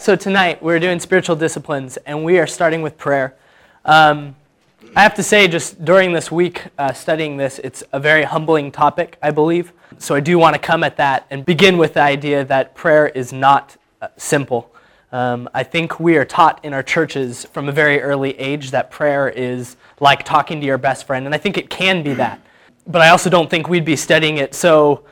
So tonight we're doing spiritual disciplines, and we are starting with prayer. Um, I have to say, just during this week uh, studying this, it's a very humbling topic, I believe. So I do want to come at that and begin with the idea that prayer is not uh, simple. Um, I think we are taught in our churches from a very early age that prayer is like talking to your best friend, and I think it can be that. But I also don't think we'd be studying it so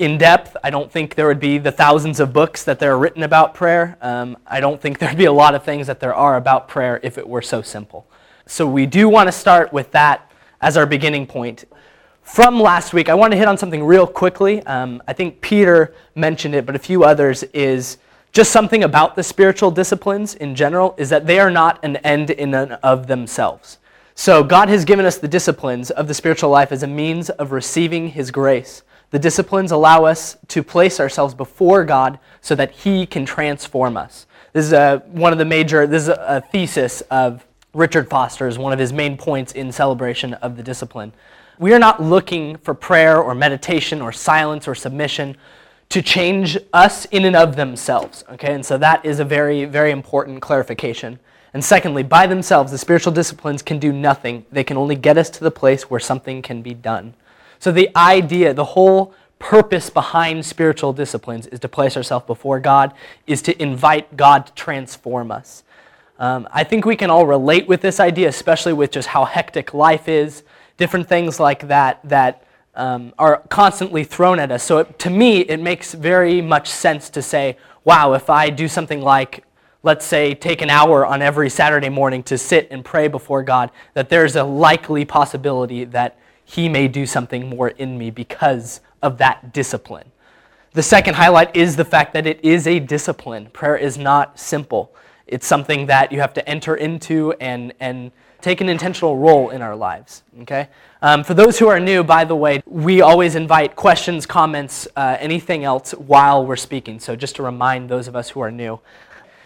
in depth. I don't think there would be the thousands of books that there are written about prayer. Um, I don't think there'd be a lot of things that there are about prayer if it were so simple. So we do want to start with that as our beginning point. From last week, I want to hit on something real quickly. Um, I think Peter mentioned it, but a few others is just something about the spiritual disciplines in general is that they are not an end in and of themselves. So God has given us the disciplines of the spiritual life as a means of receiving his grace. The disciplines allow us to place ourselves before God so that He can transform us. This is a, one of the major, this is a, thesis of Richard Foster's, one of his main points in celebration of the discipline. We are not looking for prayer or meditation or silence or submission to change us in and of themselves. Okay, and so that is a very, very important clarification. And secondly, by themselves, the spiritual disciplines can do nothing. They can only get us to the place where something can be done. So the idea, the whole purpose behind spiritual disciplines is to place ourselves before God, is to invite God to transform us. Um, I think we can all relate with this idea, especially with just how hectic life is, different things like that that um, are constantly thrown at us. So it, to me, it makes very much sense to say, wow, if I do something like, let's say, take an hour on every Saturday morning to sit and pray before God, that there's a likely possibility that he may do something more in me because of that discipline. The second highlight is the fact that it is a discipline. Prayer is not simple. It's something that you have to enter into and, and take an intentional role in our lives. Okay? Um, for those who are new, by the way, we always invite questions, comments, uh, anything else while we're speaking. So just to remind those of us who are new.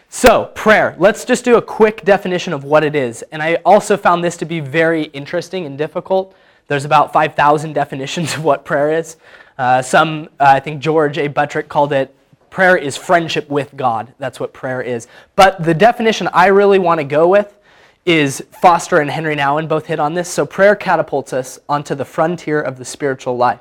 So, prayer. Let's just do a quick definition of what it is. And I also found this to be very interesting and difficult there's about 5,000 definitions of what prayer is. Uh, some, uh, I think George A. Buttrick called it prayer is friendship with God. That's what prayer is. But the definition I really want to go with is Foster and Henri Nouwen both hit on this. So prayer catapults us onto the frontier of the spiritual life.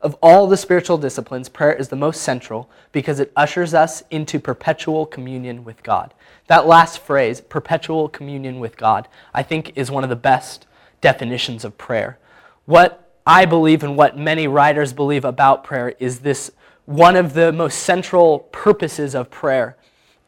Of all the spiritual disciplines, prayer is the most central because it ushers us into perpetual communion with God. That last phrase, perpetual communion with God, I think is one of the best definitions of prayer. What I believe and what many writers believe about prayer is this one of the most central purposes of prayer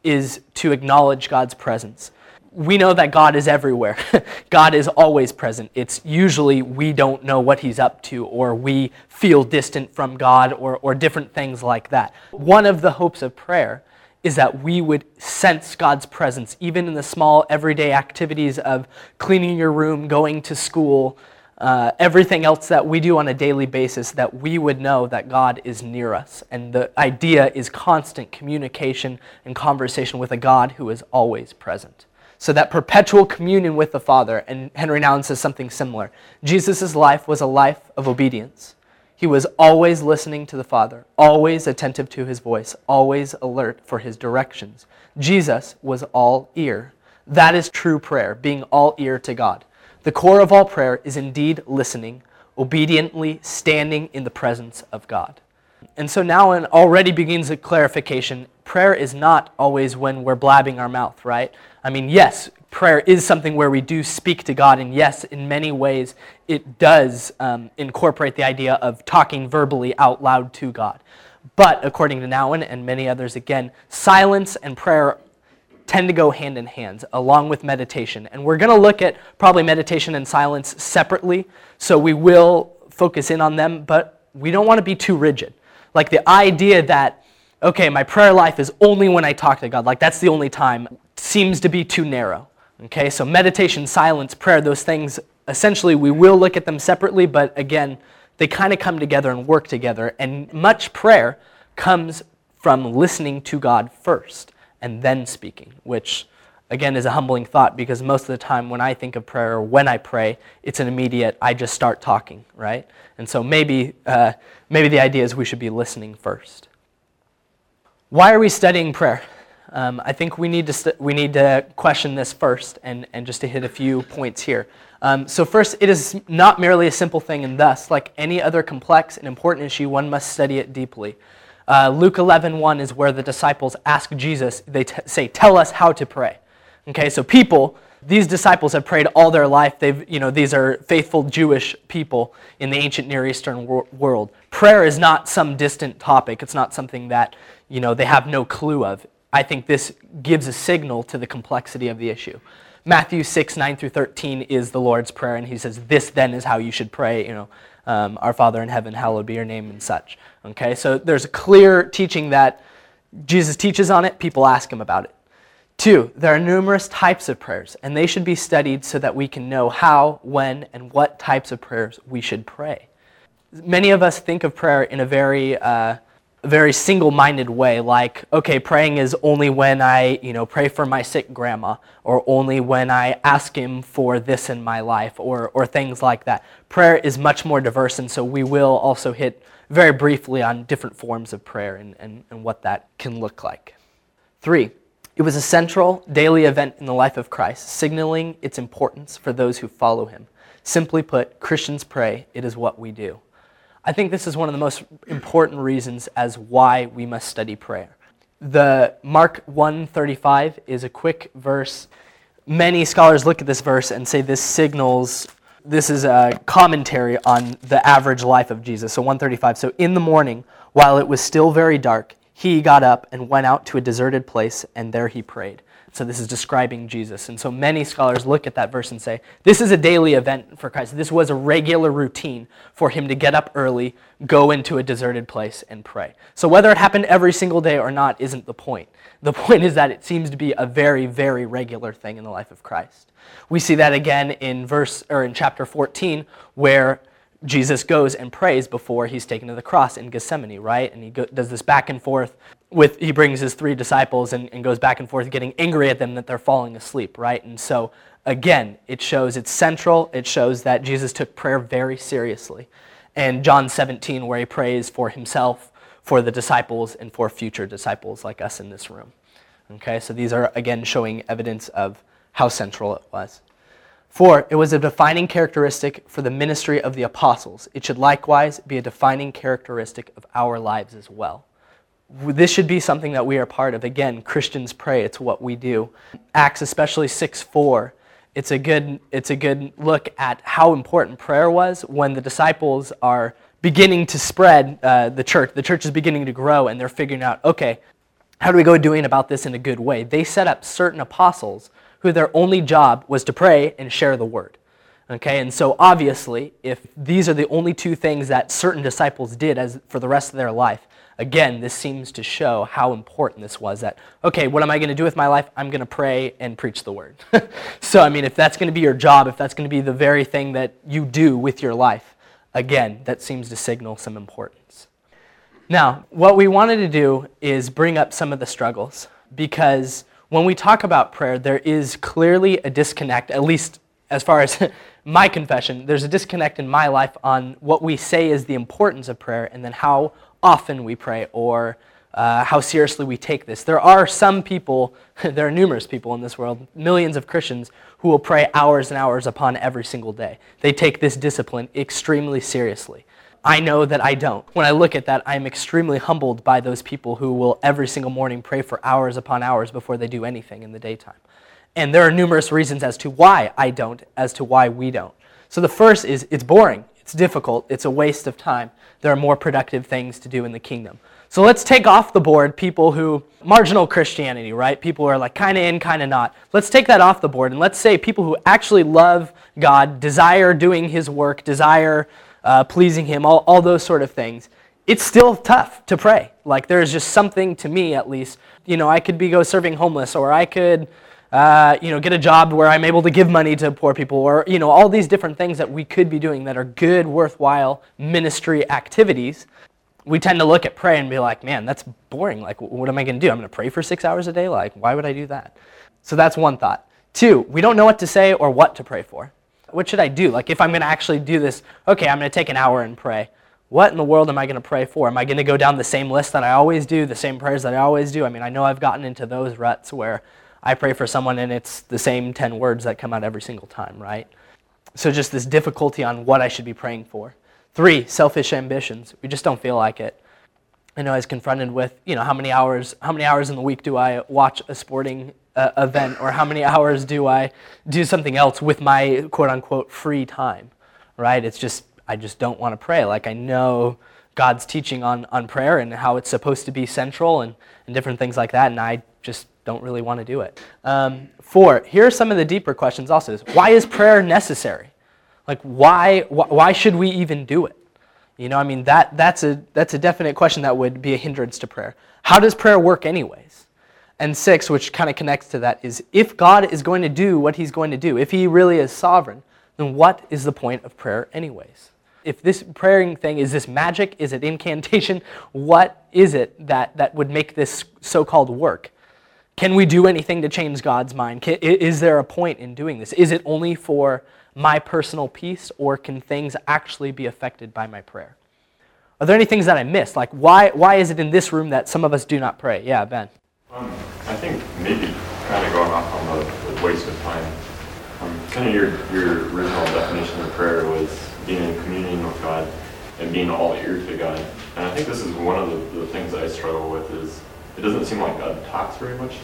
is to acknowledge God's presence. We know that God is everywhere. God is always present. It's usually we don't know what He's up to, or we feel distant from God, or, or different things like that. One of the hopes of prayer is that we would sense God's presence, even in the small everyday activities of cleaning your room, going to school, uh, everything else that we do on a daily basis, that we would know that God is near us. And the idea is constant communication and conversation with a God who is always present. So that perpetual communion with the Father, and Henri Nouwen says something similar. Jesus' life was a life of obedience. He was always listening to the Father, always attentive to his voice, always alert for his directions. Jesus was all ear. That is true prayer, being all ear to God. The core of all prayer is indeed listening, obediently standing in the presence of God. And so now it already begins a clarification. Prayer is not always when we're blabbing our mouth, right? I mean, yes, prayer is something where we do speak to God, and yes, in many ways, it does um, incorporate the idea of talking verbally out loud to God. But according to Nouwen and many others, again, silence and prayer tend to go hand in hand along with meditation. And we're going to look at probably meditation and silence separately, so we will focus in on them, but we don't want to be too rigid. Like the idea that, okay, my prayer life is only when I talk to God, like that's the only time, seems to be too narrow. Okay, so meditation, silence, prayer, those things, essentially, we will look at them separately, but again, they kind of come together and work together. And much prayer comes from listening to God first and then speaking, which again is a humbling thought because most of the time when I think of prayer or when I pray, it's an immediate, I just start talking, right? And so maybe, uh, maybe the idea is we should be listening first. Why are we studying prayer? Um, I think we need to st- we need to question this first, and, and just to hit a few points here. Um, so first, it is not merely a simple thing, and thus, like any other complex and important issue, one must study it deeply. Uh, Luke 11, 1 is where the disciples ask Jesus, they t- say, tell us how to pray. Okay, so people, these disciples have prayed all their life. They've, you know, these are faithful Jewish people in the ancient Near Eastern wor- world. Prayer is not some distant topic. It's not something that, you know, they have no clue of. I think this gives a signal to the complexity of the issue. Matthew 6, 9 through 13 is the Lord's Prayer, and he says, This then is how you should pray, you know, um, Our Father in heaven, hallowed be your name, and such. Okay, so there's a clear teaching that Jesus teaches on it, people ask him about it. Two, there are numerous types of prayers, and they should be studied so that we can know how, when, and what types of prayers we should pray. Many of us think of prayer in a very uh, very single-minded way like okay praying is only when i you know pray for my sick grandma or only when i ask him for this in my life or or things like that. Prayer is much more diverse and so we will also hit very briefly on different forms of prayer and, and, and what that can look like. Three it was a central daily event in the life of christ signaling its importance for those who follow him. Simply put christians pray it is what we do I think this is one of the most important reasons as why we must study prayer. The Mark 1:35 is a quick verse. Many scholars look at this verse and say this signals this is a commentary on the average life of Jesus. So 135. So in the morning, while it was still very dark, he got up and went out to a deserted place and there he prayed. So this is describing Jesus. And so many scholars look at that verse and say, this is a daily event for Christ. This was a regular routine for him to get up early, go into a deserted place, and pray. So whether it happened every single day or not isn't the point. The point is that it seems to be a very, very regular thing in the life of Christ. We see that again in verse or in chapter 14, where Jesus goes and prays before he's taken to the cross in Gethsemane, right? And he go, does this back and forth with, he brings his three disciples and, and goes back and forth, getting angry at them that they're falling asleep, right? And so, again, it shows it's central. It shows that Jesus took prayer very seriously. And John 17, where he prays for himself, for the disciples, and for future disciples like us in this room. Okay, so these are, again, showing evidence of how central it was. For it was a defining characteristic for the ministry of the apostles. It should likewise be a defining characteristic of our lives as well. This should be something that we are part of. Again, Christians pray, it's what we do. Acts, especially 6 4, it's a good, it's a good look at how important prayer was when the disciples are beginning to spread uh, the church. The church is beginning to grow, and they're figuring out, okay, how do we go doing about this in a good way? They set up certain apostles who their only job was to pray and share the word. Okay, and so obviously, if these are the only two things that certain disciples did as for the rest of their life, again, this seems to show how important this was that, okay, what am I going to do with my life? I'm going to pray and preach the word. so, I mean, if that's going to be your job, if that's going to be the very thing that you do with your life, again, that seems to signal some importance. Now, what we wanted to do is bring up some of the struggles because when we talk about prayer, there is clearly a disconnect, at least as far as my confession, there's a disconnect in my life on what we say is the importance of prayer and then how often we pray or uh, how seriously we take this. There are some people, there are numerous people in this world, millions of Christians, who will pray hours and hours upon every single day. They take this discipline extremely seriously. I know that I don't. When I look at that, I'm extremely humbled by those people who will every single morning pray for hours upon hours before they do anything in the daytime. And there are numerous reasons as to why I don't, as to why we don't. So the first is it's boring, it's difficult, it's a waste of time. There are more productive things to do in the kingdom. So let's take off the board people who, marginal Christianity, right? People who are like kind of in, kind of not. Let's take that off the board and let's say people who actually love God, desire doing His work, desire uh, pleasing Him, all, all those sort of things, it's still tough to pray. Like there's just something to me, at least. You know, I could be go serving homeless, or I could, uh, you know, get a job where I'm able to give money to poor people, or you know, all these different things that we could be doing that are good, worthwhile ministry activities. We tend to look at prayer and be like, man, that's boring. Like, what am I going to do? I'm going to pray for six hours a day? Like, why would I do that? So that's one thought. Two, we don't know what to say or what to pray for what should I do? Like, if I'm going to actually do this, okay, I'm going to take an hour and pray. what in the world am I going to pray for? Am I going to go down the same list that I always do, the same prayers that I always do? I mean, I know I've gotten into those ruts where I pray for someone and it's the same 10 words that come out every single time, right? So just this difficulty on what I should be praying for. Three, selfish ambitions. We just don't feel like it. I know I was confronted with, you know, how many hours, how many hours in the week do I watch a sporting uh, event, or how many hours do I do something else with my quote unquote free time, right? It's just I just don't want to pray. Like I know God's teaching on on prayer and how it's supposed to be central and and different things like that, and I just don't really want to do it. Um, four, here are some of the deeper questions. Also, is why is prayer necessary? Like why wh- why should we even do it? You know, I mean, that, that's, a, that's a definite question that would be a hindrance to prayer. How does prayer work, anyways? And six, which kind of connects to that, is if God is going to do what he's going to do, if he really is sovereign, then what is the point of prayer, anyways? If this praying thing is this magic, is it incantation? What is it that, that would make this so called work? Can we do anything to change God's mind? Can, is there a point in doing this? Is it only for my personal peace, or can things actually be affected by my prayer? Are there any things that I missed? Like, why, why is it in this room that some of us do not pray? Yeah, Ben. Um, I think maybe kind of going off on the, the waste of time. Um, kind of your, your original definition of prayer was being in communion with God and being all ear to God. And I think this is one of the, the things I struggle with is it doesn't seem like God talks very much.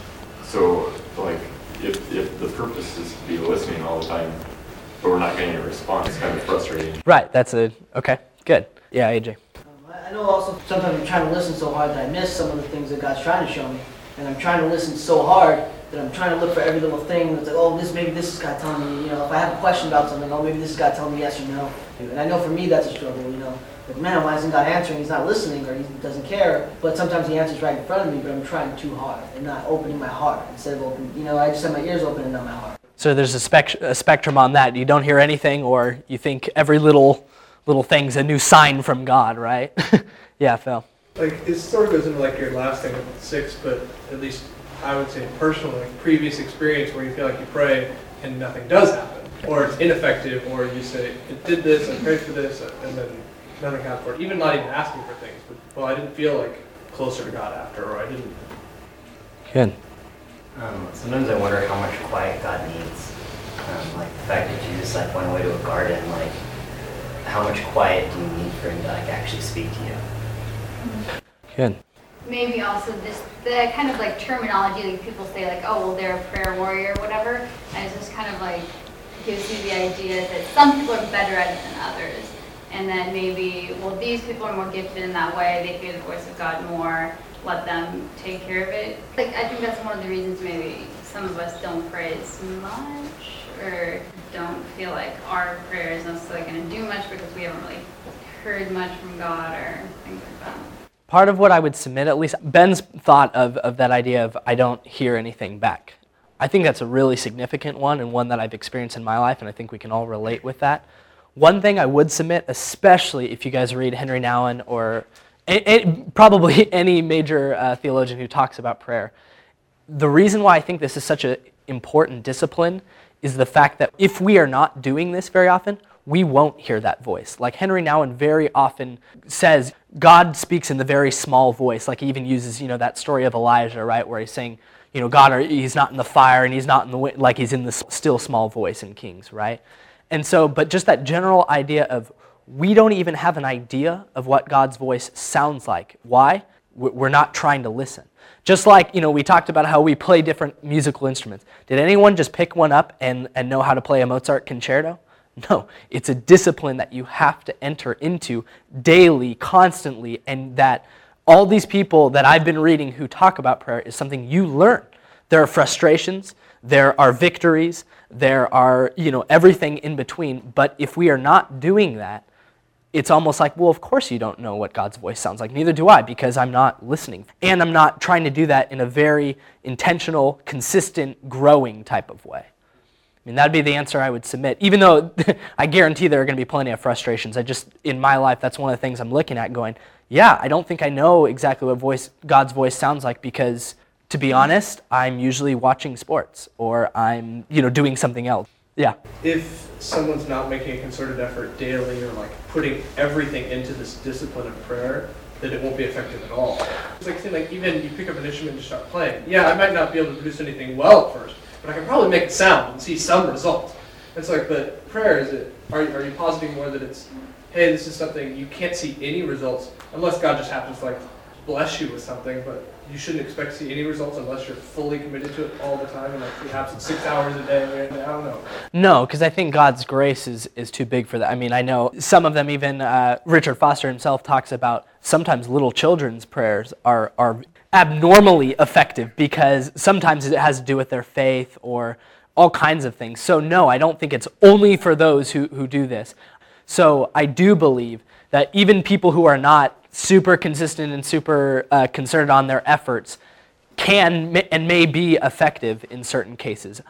So, like, if, if the purpose is to be listening all the time, but we're not getting a response. It's kind of frustrating. Right. That's a okay. Good. Yeah, AJ. Um, I know also sometimes I'm trying to listen so hard that I miss some of the things that God's trying to show me, and I'm trying to listen so hard that I'm trying to look for every little thing that's like, oh, this maybe this is God telling me. You know, if I have a question about something, oh, maybe this is God telling me yes or no. And I know for me that's a struggle. You know, like man, why isn't God answering? He's not listening or he doesn't care. But sometimes He answers right in front of me, but I'm trying too hard and not opening my heart instead of opening. You know, I just have my ears open and not my heart. So there's a, spec- a spectrum on that. You don't hear anything, or you think every little little thing's a new sign from God, right? yeah, Phil. Like it sort of goes into like your last thing with six, but at least I would say personal, like previous experience where you feel like you pray and nothing does happen, or it's ineffective, or you say it did this, I prayed for this, and then nothing happened for it. Even not even asking for things, but well, I didn't feel like closer to God after, or I didn't. Good. Um, sometimes I wonder how much quiet God needs. Um, like the fact that Jesus like went away to a garden, like how much quiet do you need for him to like actually speak to you? Good. Maybe also this the kind of like terminology like people say like oh well they're a prayer warrior or whatever and it's just kind of like gives you the idea that some people are better at it than others and then maybe well these people are more gifted in that way they hear the voice of God more let them take care of it. Like I think that's one of the reasons maybe some of us don't pray as much or don't feel like our prayer is necessarily going to do much because we haven't really heard much from God or things like that. Part of what I would submit, at least Ben's thought of, of that idea of I don't hear anything back. I think that's a really significant one and one that I've experienced in my life, and I think we can all relate with that. One thing I would submit, especially if you guys read Henri Nouwen or probably any major uh, theologian who talks about prayer. The reason why I think this is such an important discipline is the fact that if we are not doing this very often, we won't hear that voice. Like Henri Nouwen very often says, God speaks in the very small voice. Like he even uses, you know, that story of Elijah, right, where he's saying, you know, God, he's not in the fire and he's not in the wind, like he's in the still small voice in Kings, right? And so, but just that general idea of we don't even have an idea of what God's voice sounds like. Why? We're not trying to listen. Just like, you know, we talked about how we play different musical instruments. Did anyone just pick one up and, and know how to play a Mozart concerto? No, it's a discipline that you have to enter into daily, constantly, and that all these people that I've been reading who talk about prayer is something you learn. There are frustrations, there are victories, there are, you know, everything in between, but if we are not doing that, it's almost like, well, of course you don't know what God's voice sounds like. Neither do I, because I'm not listening. And I'm not trying to do that in a very intentional, consistent, growing type of way. I mean, that'd be the answer I would submit, even though I guarantee there are going to be plenty of frustrations. I just, in my life, that's one of the things I'm looking at going, yeah, I don't think I know exactly what voice, God's voice sounds like because, to be honest, I'm usually watching sports or I'm, you know, doing something else. Yeah. if someone's not making a concerted effort daily or like putting everything into this discipline of prayer, then it won't be effective at all. It's like saying like even you pick up an instrument and start playing. Yeah, I might not be able to produce anything well at first, but I can probably make it sound and see some result. It's like, but prayer is it? Are are you positing more that it's, hey, this is something you can't see any results unless God just happens to like bless you with something, but you shouldn't expect to see any results unless you're fully committed to it all the time and like perhaps it's six hours a day. I don't know. No, because I think God's grace is, is too big for that. I mean, I know some of them, even uh, Richard Foster himself talks about sometimes little children's prayers are, are abnormally effective because sometimes it has to do with their faith or all kinds of things. So, no, I don't think it's only for those who, who do this. So, I do believe that even people who are not super consistent and super uh, concerted on their efforts can and may be effective in certain cases.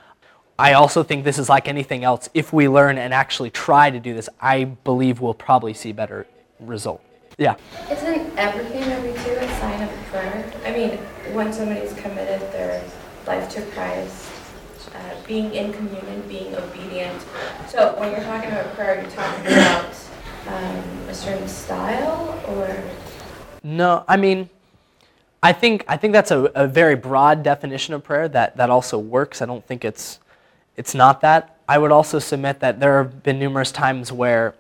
I also think this is like anything else. If we learn and actually try to do this, I believe we'll probably see better result. Yeah. Isn't everything that we do a sign of prayer? I mean, when somebody's committed their life to Christ, uh, being in communion, being obedient. So when you're talking about prayer, you're talking about um, a certain style or? No, I mean, I think I think that's a, a very broad definition of prayer that, that also works. I don't think it's it's not that. I would also submit that there have been numerous times where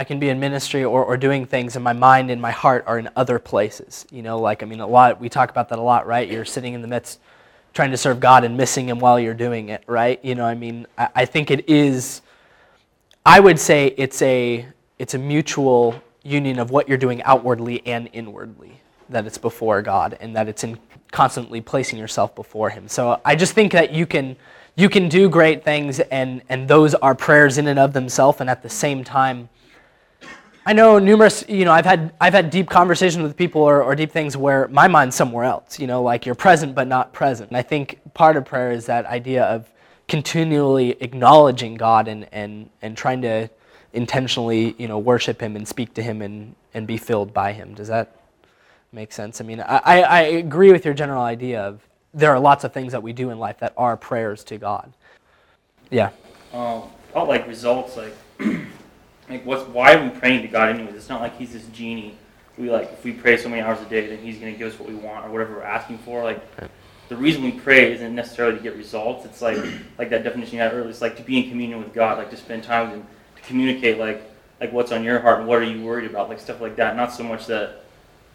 I can be in ministry or, or doing things and my mind and my heart are in other places. You know, like I mean a lot we talk about that a lot, right? You're sitting in the midst trying to serve God and missing him while you're doing it, right? You know, I mean I, I think it is I would say it's a it's a mutual union of what you're doing outwardly and inwardly, that it's before God and that it's in constantly placing yourself before Him. So I just think that you can you can do great things and and those are prayers in and of themselves, and at the same time. I know numerous, you know, I've had, I've had deep conversations with people or, or deep things where my mind's somewhere else, you know, like you're present but not present. And I think part of prayer is that idea of continually acknowledging God and, and, and trying to intentionally, you know, worship Him and speak to Him and, and be filled by Him. Does that make sense? I mean, I, I agree with your general idea of there are lots of things that we do in life that are prayers to God. Yeah. Um, about like results, like, like what's why are we praying to God anyways? It's not like He's this genie. We like if we pray so many hours a day, then He's gonna give us what we want or whatever we're asking for. Like, the reason we pray isn't necessarily to get results. It's like like that definition you had earlier. It's like to be in communion with God, like to spend time with Him to communicate like like what's on your heart and what are you worried about, like stuff like that. Not so much that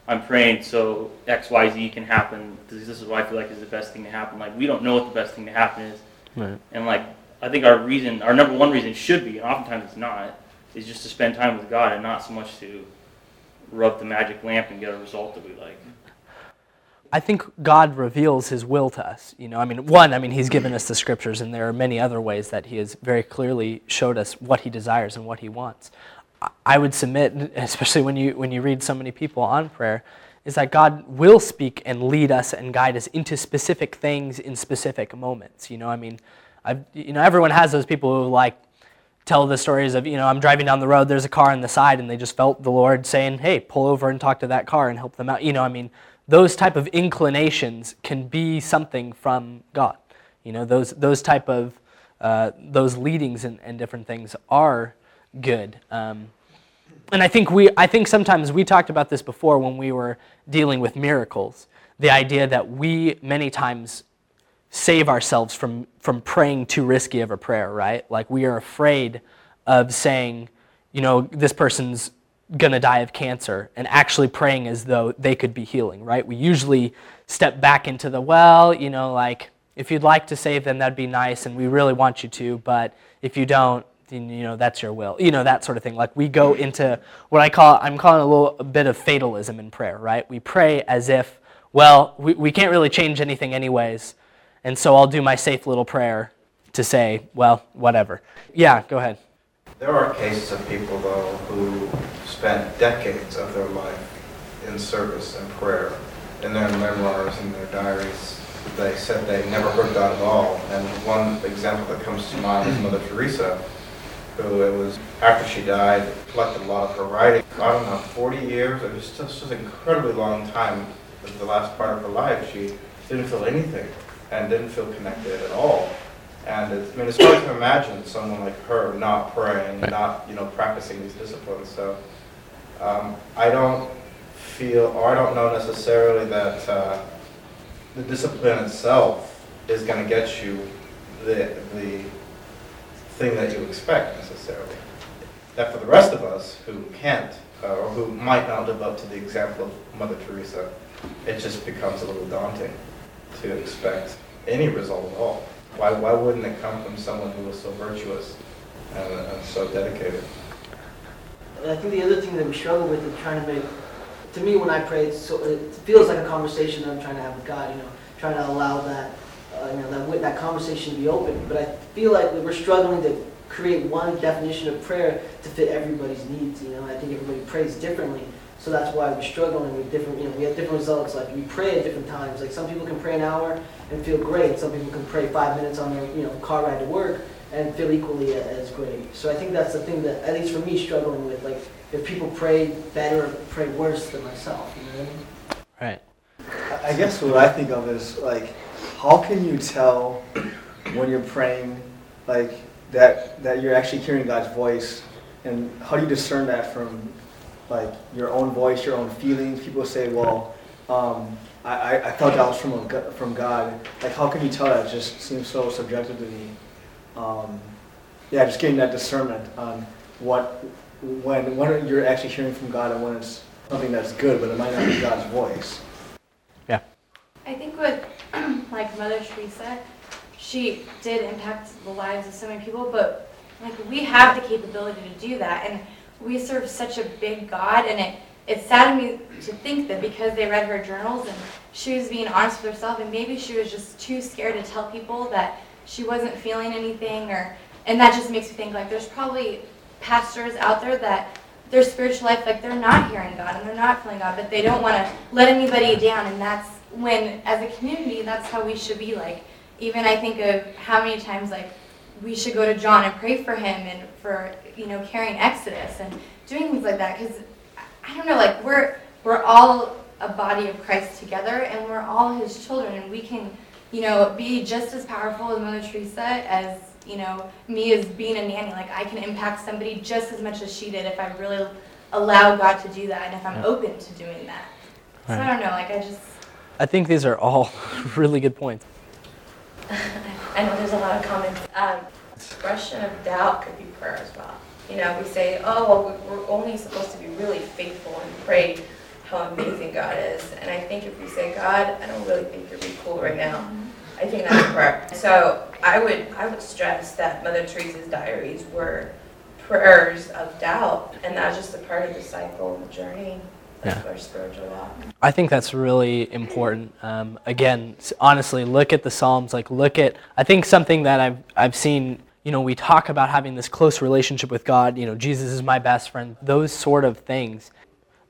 I'm praying so X Y Z can happen. This, this is what I feel like is the best thing to happen. Like we don't know what the best thing to happen is, right. and like I think our reason, our number one reason should be, and oftentimes it's not, is just to spend time with God and not so much to rub the magic lamp and get a result that we like. I think God reveals his will to us. You know, I mean, one, I mean, he's given us the scriptures, and there are many other ways that he has very clearly showed us what he desires and what he wants. I would submit, especially when you, when you read so many people on prayer, is that God will speak and lead us and guide us into specific things in specific moments. You know, I mean, I've, you know, everyone has those people who like tell the stories of, you know, I'm driving down the road, there's a car on the side, and they just felt the Lord saying, hey, pull over and talk to that car and help them out. You know, I mean, those type of inclinations can be something from God. You know, those, those type of, uh, those leadings and, and different things are good. Um, and I think, we, I think sometimes we talked about this before when we were dealing with miracles. The idea that we many times save ourselves from, from praying too risky of a prayer, right? Like we are afraid of saying, you know, this person's going to die of cancer and actually praying as though they could be healing, right? We usually step back into the, well, you know, like, if you'd like to save them, that'd be nice, and we really want you to, but if you don't, then, you know, that's your will. You know, that sort of thing. Like, we go into what I call, I'm calling a little a bit of fatalism in prayer, right? We pray as if, well, we, we can't really change anything anyways, and so I'll do my safe little prayer to say, well, whatever. Yeah, go ahead. There are cases of people, though, who spent decades of their life in service and prayer. In their memoirs and their diaries, they said they never heard God at all. And one example that comes to mind is Mother Teresa, who it was after she died, collected a lot of her writing. I don't know, 40 years. It was just, just an incredibly long time. The last part of her life, she didn't feel anything and didn't feel connected at all. And it's, I mean, it's hard to imagine someone like her not praying, not, you know, practicing these disciplines. So um, I don't feel, or I don't know necessarily that uh, the discipline itself is going to get you the, the thing that you expect necessarily. That for the rest of us who can't, uh, or who might not live up to the example of Mother Teresa, it just becomes a little daunting to expect any result at all. Why, why wouldn't it come from someone who was so virtuous and, and so dedicated? I think the other thing that we struggle with is trying to make, to me, when I pray, so, it feels like a conversation that I'm trying to have with God, you know, trying to allow that, uh, you know, that, that conversation to be open. But I feel like we're struggling to create one definition of prayer to fit everybody's needs, you know, I think everybody prays differently. So that's why we're struggling with different, you know, we have different results, like we pray at different times. Like some people can pray an hour and feel great, some people can pray five minutes on their, you know, car ride to work and feel equally as great. So I think that's the thing that, at least for me, struggling with, like, if people pray better or pray worse than myself, you know what I mean? Right. I I guess what I think of is like, how can you tell when you're praying, like that that you're actually hearing God's voice, and how do you discern that from like your own voice, your own feelings? People say, well, um, I, I- I felt that was from a, from God. Like, how can you tell that? It just seems so subjective to me. Um, yeah, just getting that discernment on what when when you're actually hearing from God and when it's something that's good, but it might not be God's voice. Yeah. I think with like Mother Teresa, she did impact the lives of so many people, but like we have the capability to do that, and we serve such a big God, and it it saddened me to think that because they read her journals and she was being honest with herself, and maybe she was just too scared to tell people that she wasn't feeling anything, or and that just makes me think like there's probably pastors out there that their spiritual life like they're not hearing God and they're not feeling God, but they don't want to let anybody down, and that's when as a community that's how we should be like even i think of how many times like we should go to john and pray for him and for you know carrying exodus and doing things like that because i don't know like we're we're all a body of christ together and we're all his children and we can you know be just as powerful as mother teresa as you know me as being a nanny like i can impact somebody just as much as she did if i really allow god to do that and if i'm Yeah. open to doing that so i don't know like i just I think these are all really good points. I know there's a lot of comments. Um, expression of doubt could be prayer as well. You know, we say, oh, well, we- we're only supposed to be really faithful and pray how amazing God is. And I think if we say, God, I don't really think you're really cool right now, I think that's prayer. So I would, I would stress that Mother Teresa's diaries were prayers of doubt, and that's just a part of the cycle and the journey Yeah. of our spiritual walk. I think that's really important. Um, again, honestly, look at the Psalms. Like, look at. I think something that I've I've seen. You know, we talk about having this close relationship with God. You know, Jesus is my best friend. Those sort of things.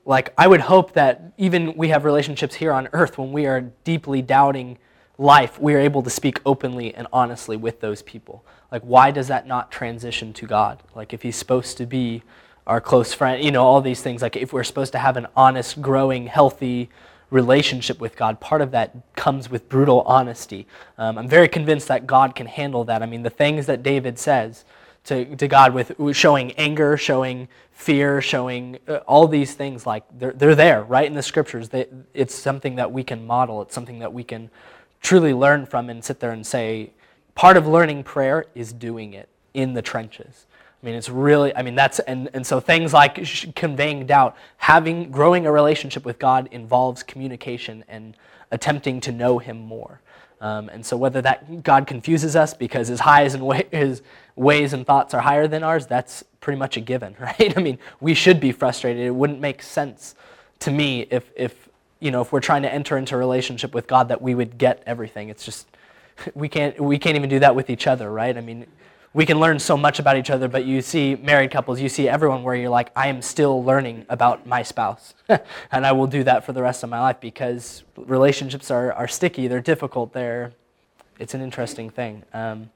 Like, I would hope that even we have relationships here on earth when we are deeply doubting life, we are able to speak openly and honestly with those people. Like, why does that not transition to God? Like, if He's supposed to be our close friend, you know, all these things. Like, if we're supposed to have an honest, growing, healthy relationship with God, part of that comes with brutal honesty. Um, I'm very convinced that God can handle that. I mean, the things that David says to, to God with showing anger, showing fear, showing uh, all these things, like they're, they're there, right in the scriptures. They, it's something that we can model, it's something that we can truly learn from and sit there and say, part of learning prayer is doing it in the trenches. I mean, it's really, I mean, that's, and, and so things like sh- conveying doubt, having, growing a relationship with God involves communication and attempting to know Him more. Um, and so whether that God confuses us because His highs and His ways and thoughts are higher than ours, that's pretty much a given, right? I mean, we should be frustrated. It wouldn't make sense to me if, if, you know, if we're trying to enter into a relationship with God that we would get everything. It's just, we can't, we can't even do that with each other, right? I mean, we can learn so much about each other, but you see married couples, you see everyone where you're like, I am still learning about my spouse. and I will do that for the rest of my life because relationships are, are sticky, they're difficult, they're, it's an interesting thing. Um,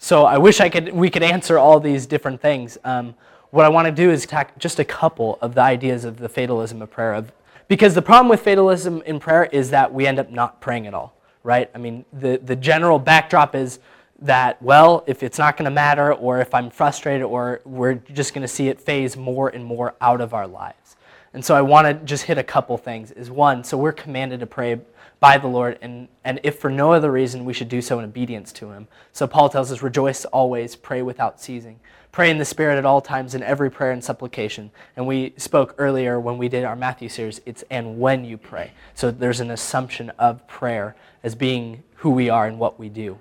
so I wish I could, we could answer all these different things. Um, what I want to do is attack just a couple of the ideas of the fatalism of prayer. Of, because the problem with fatalism in prayer is that we end up not praying at all, right? I mean, the, the general backdrop is that, well, if it's not going to matter, or if I'm frustrated, or we're just going to see it phase more and more out of our lives. And so I want to just hit a couple things. Is one, so we're commanded to pray by the Lord, and, and if for no other reason, we should do so in obedience to Him. So Paul tells us, rejoice always, pray without ceasing. Pray in the Spirit at all times in every prayer and supplication. And we spoke earlier when we did our Matthew series, it's and when you pray. So there's an assumption of prayer as being who we are and what we do.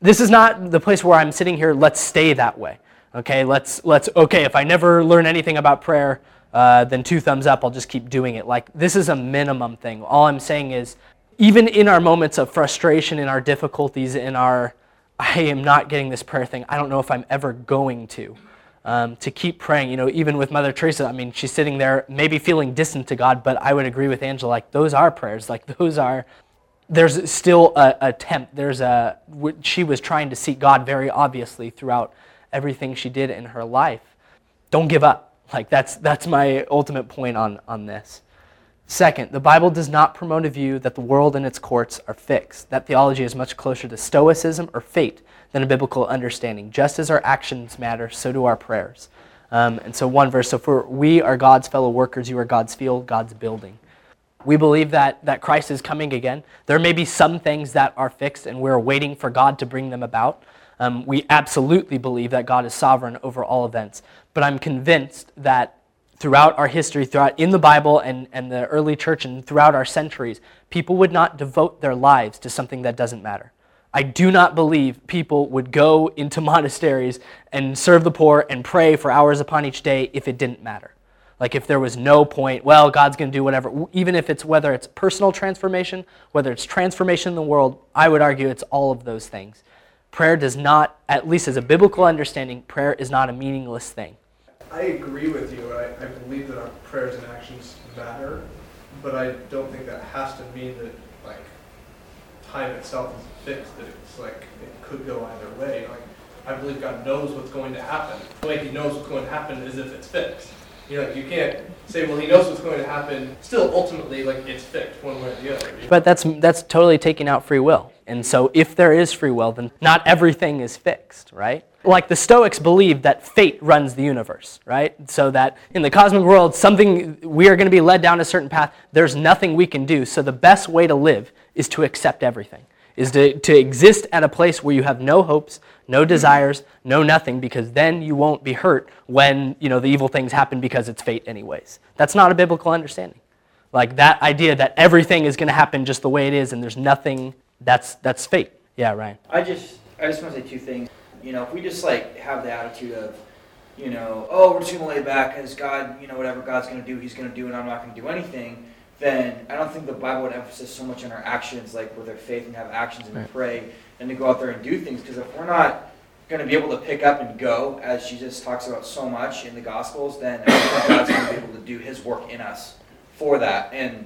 This is not the place where I'm sitting here, let's stay that way. Okay, let's, let's, okay, if I never learn anything about prayer, uh, then two thumbs up, I'll just keep doing it. Like, this is a minimum thing. All I'm saying is, even in our moments of frustration, in our difficulties, in our, I am not getting this prayer thing, I don't know if I'm ever going to. Um, to keep praying, you know, even with Mother Teresa, I mean, she's sitting there maybe feeling distant to God, but I would agree with Angela, like, those are prayers. Like, those are, there's still a attempt. There's a, she was trying to seek God very obviously throughout everything she did in her life. Don't give up like that's that's my ultimate point on, on this. Second, the Bible does not promote a view that the world and its courts are fixed. That theology is much closer to Stoicism or fate than a biblical understanding. Just as our actions matter, so do our prayers. Um, and so, one verse so for we are God's fellow workers, you are God's field, God's building. We believe that, that Christ is coming again. There may be some things that are fixed, and we're waiting for God to bring them about. Um, we absolutely believe that God is sovereign over all events. But I'm convinced that throughout our history, throughout in the Bible and, and the early church and throughout our centuries, people would not devote their lives to something that doesn't matter. I do not believe people would go into monasteries and serve the poor and pray for hours upon each day if it didn't matter. Like if there was no point, well, God's going to do whatever. Even if it's whether it's personal transformation, whether it's transformation in the world, I would argue it's all of those things. Prayer does not, at least as a biblical understanding, prayer is not a meaningless thing. I agree with you. I, I believe that our prayers and actions matter, but I don't think that has to mean that like time itself is fixed. That it's like it could go either way. Like I believe God knows what's going to happen. The way He knows what's going to happen is if it's fixed. You know, you can't say, well, He knows what's going to happen. Still, ultimately, like it's fixed one way or the other. But that's that's totally taking out free will. And so, if there is free will, then not everything is fixed, right? Like the Stoics believe that fate runs the universe, right? So that in the cosmic world, something we are going to be led down a certain path. There's nothing we can do. So the best way to live is to accept everything, is to, to exist at a place where you have no hopes, no desires, no nothing, because then you won't be hurt when you know the evil things happen because it's fate anyways. That's not a biblical understanding. Like that idea that everything is going to happen just the way it is and there's nothing that's that's fate. Yeah, Ryan. I just I just want to say two things. You know, if we just like have the attitude of, you know, oh, we're just gonna lay back because God, you know, whatever God's gonna do, He's gonna do, and I'm not gonna do anything. Then I don't think the Bible would emphasize so much on our actions, like with our faith and have actions and right. pray and to go out there and do things. Because if we're not going to be able to pick up and go, as Jesus talks about so much in the Gospels, then God's going to be able to do His work in us for that. And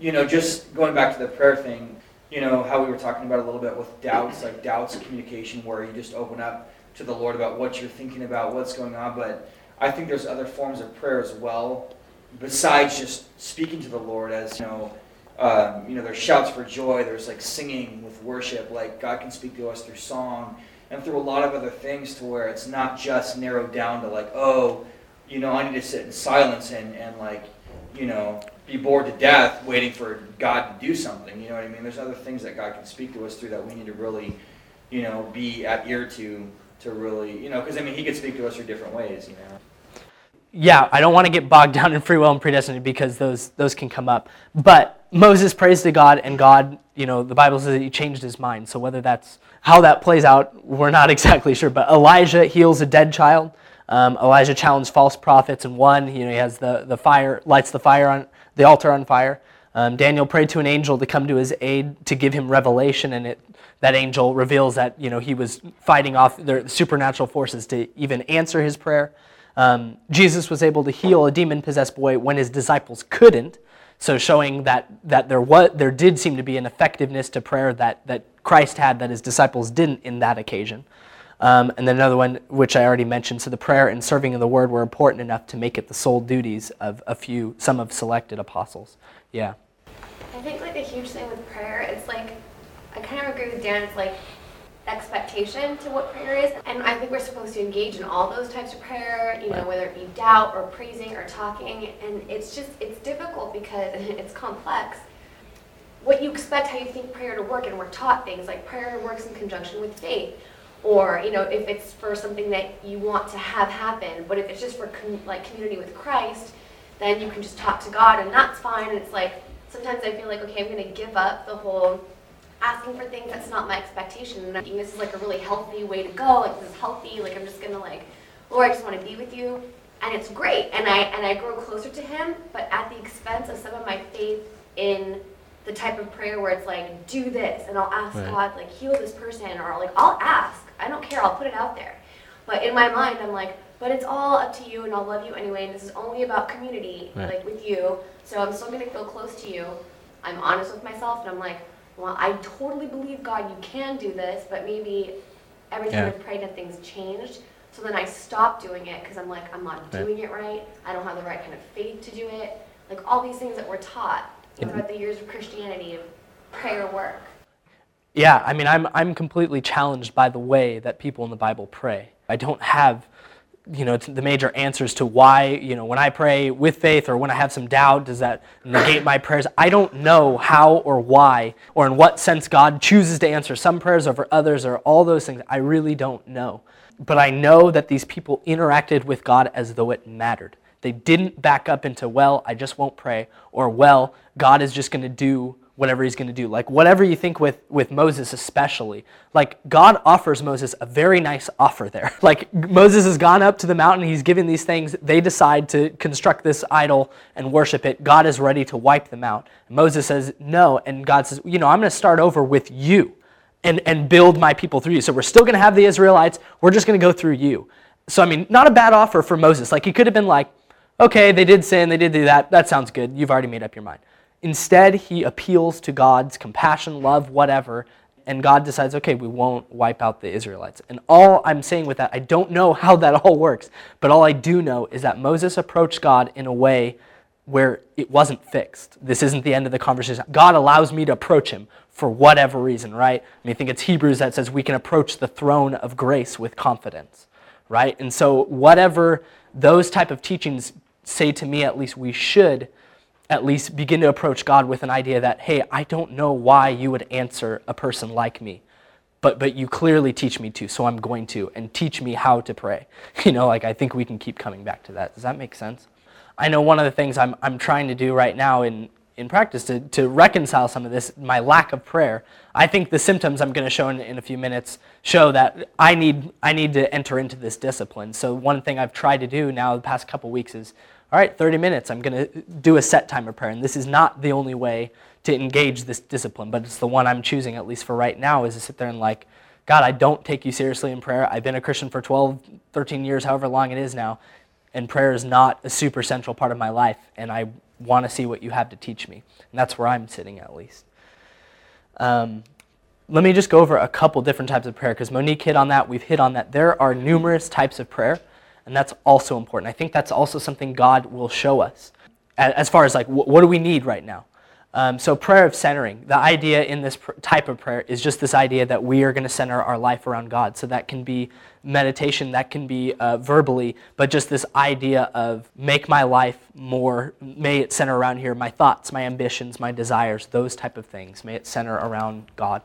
you know, just going back to the prayer thing, you know, how we were talking about a little bit with doubts, like doubts communication, where you just open up to the Lord about what you're thinking about, what's going on. But I think there's other forms of prayer as well, besides just speaking to the Lord. As you know, um, you know, there's shouts for joy. There's like singing with worship. Like God can speak to us through song and through a lot of other things, to where it's not just narrowed down to like, oh, you know, I need to sit in silence and and like, you know, be bored to death waiting for God to do something. You know what I mean? There's other things that God can speak to us through that we need to really, you know, be at ear to to really, you know, because I mean, He could speak to us through different ways. You know. Yeah, I don't want to get bogged down in free will and predestined because those those can come up. But Moses prays to God, and God, you know, the Bible says that he changed his mind. So whether that's how that plays out, we're not exactly sure. But Elijah heals a dead child. Um, Elijah challenged false prophets and won. You know, he has the, the fire, lights the fire on the altar on fire. Um, Daniel prayed to an angel to come to his aid to give him revelation, and it, that angel reveals that you know he was fighting off the supernatural forces to even answer his prayer. Um, Jesus was able to heal a demon-possessed boy when his disciples couldn't, so showing that that there was there did seem to be an effectiveness to prayer that that Christ had that his disciples didn't in that occasion. Um, and then another one, which I already mentioned, so the prayer and serving of the word were important enough to make it the sole duties of a few, some of selected apostles. Yeah. I think like a huge thing with prayer, it's like, I kind of agree with Dan. It's like, expectation to what prayer is. And I think we're supposed to engage in all those types of prayer, you know, whether it be doubt or praising or talking. And it's just, it's difficult because it's complex. What you expect how you think prayer to work, and we're taught things like prayer works in conjunction with faith. Or, you know, if it's for something that you want to have happen, but if it's just for com- like community with Christ, then you can just talk to God and that's fine. And it's like, sometimes I feel like, okay, I'm going to give up the whole asking for things that's not my expectation. And I think this is like a really healthy way to go. Like this is healthy. Like I'm just gonna like, Lord, I just want to be with you, and it's great. And I and I grow closer to Him, but at the expense of some of my faith in the type of prayer where it's like, do this, and I'll ask Right. God like heal this person, or like I'll ask. I don't care. I'll put it out there. But in my mind, I'm like, but it's all up to you, and I'll love you anyway. And this is only about community, Right. like with you. So I'm still gonna feel close to you. I'm honest with myself, and I'm like, well, I totally believe God, you can do this, but maybe every time Yeah. I've prayed, nothing's changed. So then I stop doing it because I'm like, I'm not Right. doing it right. I don't have the right kind of faith to do it. Like all these things that we're taught Yeah. throughout the years of Christianity, of prayer work. Yeah, I mean, I'm, I'm completely challenged by the way that people in the Bible pray. I don't have, you know, the major answers to why, you know, when I pray with faith or when I have some doubt, does that negate my prayers? I don't know how or why or in what sense God chooses to answer some prayers over others or all those things. I really don't know. But I know that these people interacted with God as though it mattered. They didn't back up into, well, I just won't pray, or, well, God is just going to do whatever he's going to do. Like, whatever you think with, with Moses, especially, like, God offers Moses a very nice offer there. Like, Moses has gone up to the mountain, he's given these things, they decide to construct this idol and worship it. God is ready to wipe them out. Moses says, no, and God says, you know, I'm going to start over with you and, and build my people through you. So we're still going to have the Israelites. We're just going to go through you. So, I mean, not a bad offer for Moses. Like, he could have been like, okay, they did sin, they did do that. That sounds good. You've already made up your mind. Instead, he appeals to God's compassion, love, whatever, and God decides, okay, we won't wipe out the Israelites. And all I'm saying with that, I don't know how that all works, but all I do know is that Moses approached God in a way where it wasn't fixed. This isn't the end of the conversation. God allows me to approach him for whatever reason, right? I mean, I think it's Hebrews that says we can approach the throne of grace with confidence, right? And so whatever those type of teachings say to me, at least we should at least begin to approach God with an idea that, hey, I don't know why you would answer a person like me, but, but you clearly teach me to, so I'm going to, and teach me how to pray. You know, like I think we can keep coming back to that. Does that make sense? I know one of the things I'm, I'm trying to do right now in, in practice to, to reconcile some of this, my lack of prayer. I think the symptoms I'm going to show in, in a few minutes show that I need, I need to enter into this discipline. So, one thing I've tried to do now the past couple weeks is all right, 30 minutes, I'm going to do a set time of prayer. And this is not the only way to engage this discipline, but it's the one I'm choosing, at least for right now, is to sit there and like, God, I don't take you seriously in prayer. I've been a Christian for 12, 13 years, however long it is now, and prayer is not a super central part of my life, and I want to see what you have to teach me. And that's where I'm sitting, at least. Um, let me just go over a couple different types of prayer, because Monique hit on that, we've hit on that. There are numerous types of prayer. And that's also important. I think that's also something God will show us as far as like, what do we need right now? Um, so, prayer of centering. The idea in this pr- type of prayer is just this idea that we are going to center our life around God. So, that can be meditation, that can be uh, verbally, but just this idea of make my life more, may it center around here, my thoughts, my ambitions, my desires, those type of things. May it center around God.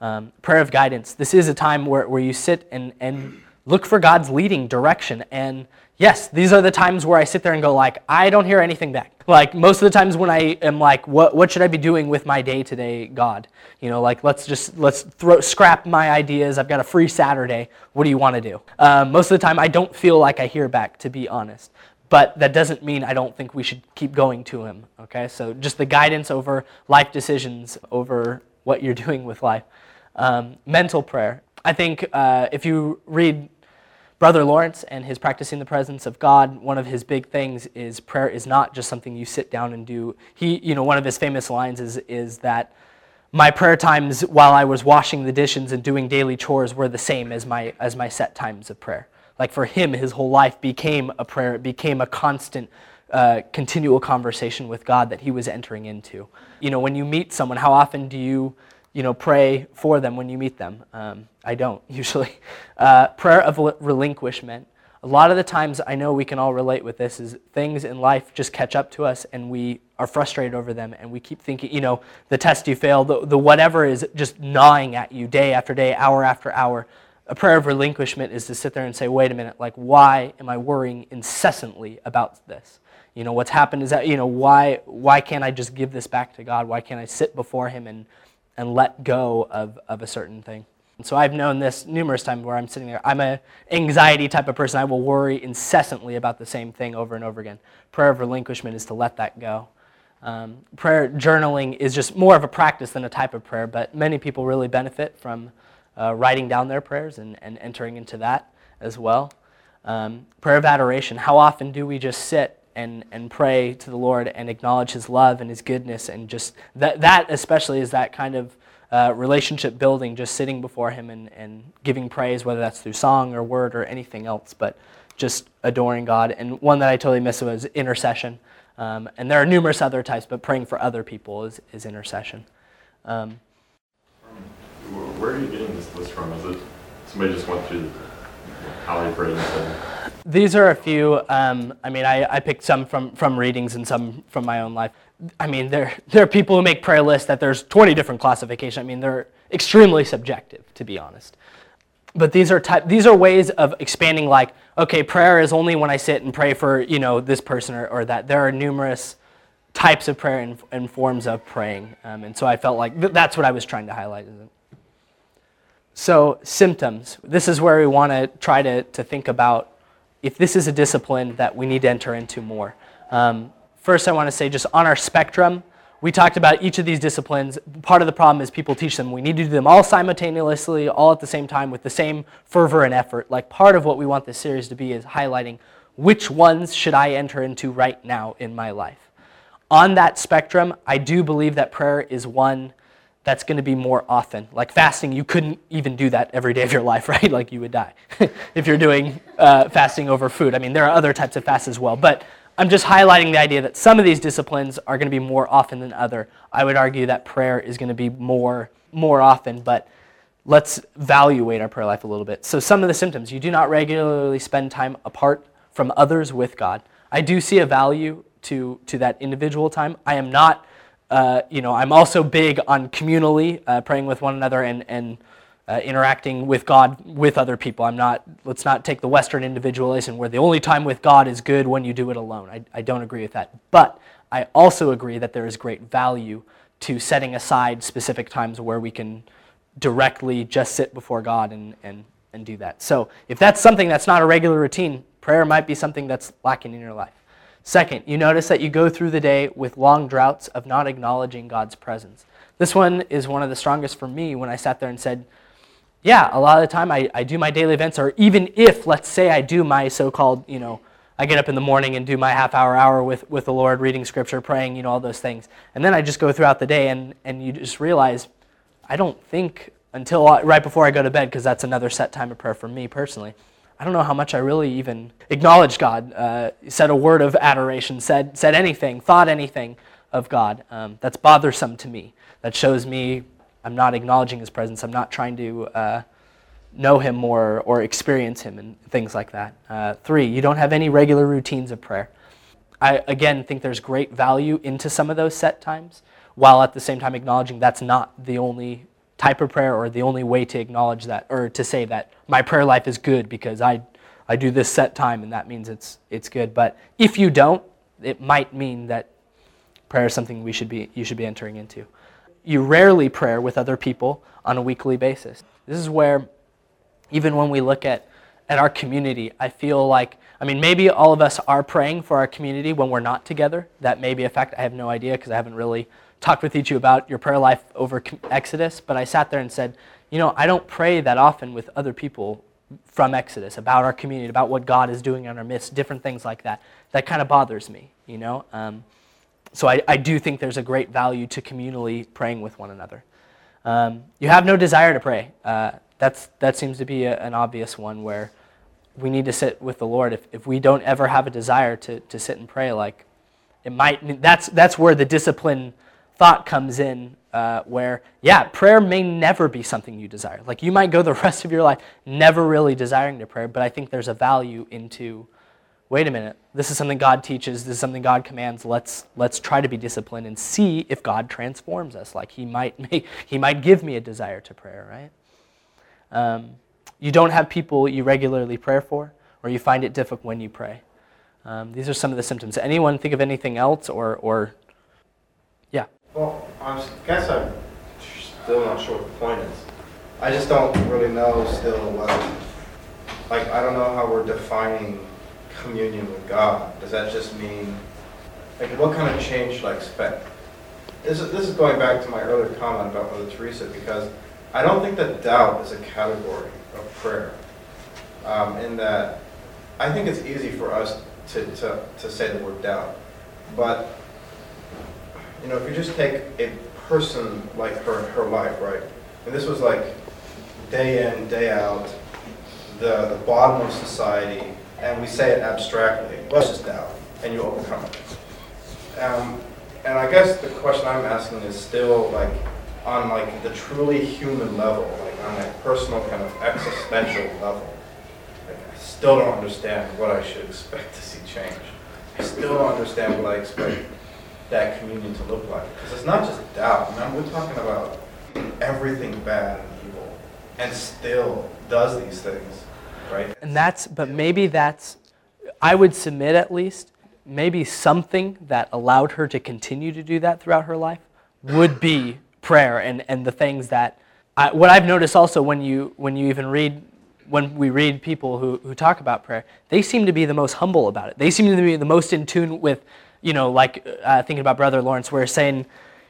Um, prayer of guidance. This is a time where, where you sit and, and look for God's leading direction. And yes, these are the times where I sit there and go like, I don't hear anything back. Like most of the times when I am like, what, what should I be doing with my day today, God? You know, like let's just, let's throw, scrap my ideas. I've got a free Saturday. What do you want to do? Um, most of the time I don't feel like I hear back, to be honest. But that doesn't mean I don't think we should keep going to him, okay? So just the guidance over life decisions, over what you're doing with life. Um, mental prayer. I think uh, if you read Brother Lawrence and his practicing the presence of God, one of his big things is prayer is not just something you sit down and do. He, you know, one of his famous lines is, is that my prayer times while I was washing the dishes and doing daily chores were the same as my, as my set times of prayer. Like for him, his whole life became a prayer, it became a constant, uh, continual conversation with God that he was entering into. You know, when you meet someone, how often do you you know, pray for them when you meet them. Um, I don't usually. Uh, prayer of relinquishment. A lot of the times, I know we can all relate with this, is things in life just catch up to us and we are frustrated over them and we keep thinking, you know, the test you failed, the, the whatever is just gnawing at you day after day, hour after hour. A prayer of relinquishment is to sit there and say, wait a minute, like, why am I worrying incessantly about this? You know, what's happened is that, you know, why, why can't I just give this back to God? Why can't I sit before Him and, and let go of, of a certain thing? And so I've known this numerous times where I'm sitting there. I'm an anxiety type of person. I will worry incessantly about the same thing over and over again. Prayer of relinquishment is to let that go. Um, prayer journaling is just more of a practice than a type of prayer, but many people really benefit from uh, writing down their prayers and, and entering into that as well. Um, prayer of adoration. How often do we just sit and, and pray to the Lord and acknowledge His love and His goodness and just that, that especially is that kind of uh, relationship building, just sitting before Him and, and giving praise, whether that's through song or word or anything else, but just adoring God. And one that I totally missed was intercession. Um, and there are numerous other types, but praying for other people is, is intercession. Um, Where are you getting this list from? Is it somebody just went through how they prayed and said, these are a few. Um, I mean, I, I picked some from, from readings and some from my own life. I mean, there, there are people who make prayer lists that there's 20 different classifications. I mean, they're extremely subjective, to be honest. But these are, type, these are ways of expanding, like, okay, prayer is only when I sit and pray for, you know, this person or, or that. There are numerous types of prayer and, and forms of praying. Um, and so I felt like th- that's what I was trying to highlight. So, symptoms. This is where we want to try to, to think about if this is a discipline that we need to enter into more. Um, first, I want to say just on our spectrum, we talked about each of these disciplines. Part of the problem is people teach them. We need to do them all simultaneously, all at the same time, with the same fervor and effort. Like part of what we want this series to be is highlighting which ones should I enter into right now in my life. On that spectrum, I do believe that prayer is one that's going to be more often. Like fasting, you couldn't even do that every day of your life, right? Like you would die if you're doing uh, fasting over food. I mean, there are other types of fasts as well, but I'm just highlighting the idea that some of these disciplines are going to be more often than other. I would argue that prayer is going to be more more often, but let's evaluate our prayer life a little bit. So some of the symptoms, you do not regularly spend time apart from others with God. I do see a value to to that individual time. I am not uh, you know, I'm also big on communally uh, praying with one another and, and uh, interacting with God with other people. I'm not, let's not take the Western individualism where the only time with God is good when you do it alone. I, I don't agree with that. But I also agree that there is great value to setting aside specific times where we can directly just sit before God and, and, and do that. So if that's something that's not a regular routine, prayer might be something that's lacking in your life. Second, you notice that you go through the day with long droughts of not acknowledging God's presence. This one is one of the strongest for me when I sat there and said, yeah, a lot of the time I, I do my daily events, or even if, let's say, I do my so called, you know, I get up in the morning and do my half hour, hour with, with the Lord, reading scripture, praying, you know, all those things. And then I just go throughout the day and, and you just realize I don't think until right before I go to bed, because that's another set time of prayer for me personally. I don't know how much I really even acknowledged God, uh, said a word of adoration, said, said anything, thought anything of God. Um, that's bothersome to me. That shows me I'm not acknowledging His presence. I'm not trying to uh, know Him more or experience Him and things like that. Uh, three, you don't have any regular routines of prayer. I, again, think there's great value into some of those set times, while at the same time acknowledging that's not the only type of prayer or the only way to acknowledge that or to say that my prayer life is good because I, I do this set time and that means it's, it's good. But if you don't, it might mean that prayer is something we should be, you should be entering into. You rarely pray with other people on a weekly basis. This is where, even when we look at, at our community, I feel like, I mean, maybe all of us are praying for our community when we're not together. That may be a fact. I have no idea because I haven't really talked with each of you about your prayer life over Exodus, but I sat there and said, you know, I don't pray that often with other people from Exodus about our community, about what God is doing in our midst, different things like that. That kind of bothers me, you know. Um, so I, I do think there's a great value to communally praying with one another. Um, you have no desire to pray. Uh, that's, that seems to be a, an obvious one where we need to sit with the Lord. If, if we don't ever have a desire to, to sit and pray, like it might, that's, that's where the discipline thought comes in uh, where, yeah, prayer may never be something you desire. Like you might go the rest of your life never really desiring to pray, but I think there's a value into, wait a minute, this is something God teaches, this is something God commands. Let's let's try to be disciplined and see if God transforms us. Like He might make, He might give me a desire to prayer, right? Um, you don't have people you regularly pray for, or you find it difficult when you pray. Um, these are some of the symptoms. Anyone think of anything else, or or? Well, I guess I'm still not sure what the point is. I just don't really know still what, like, I don't know how we're defining communion with God. Does that just mean, like, what kind of change should I expect? This is, this is going back to my earlier comment about Mother Teresa, because I don't think that doubt is a category of prayer. Um, in that, I think it's easy for us to, to, to say the word doubt. But you know, if you just take a person like her, her life, right? And this was like day in, day out, the, the bottom of society, and we say it abstractly, well, it's just doubt, and you overcome it. Um, and I guess the question I'm asking is still like on like the truly human level, like on a personal kind of existential level. Like, I still don't understand what I should expect to see change. I still don't understand what I expect that communion to look like. Because it's not just doubt. I mean, we're talking about everything bad and evil, and still does these things, right? And that's, but maybe that's, I would submit at least, maybe something that allowed her to continue to do that throughout her life would be prayer and, and the things that, I, what I've noticed also when you, when you even read, when we read people who, who talk about prayer, they seem to be the most humble about it. They seem to be the most in tune with you know, like uh, thinking about Brother Lawrence, where he's saying,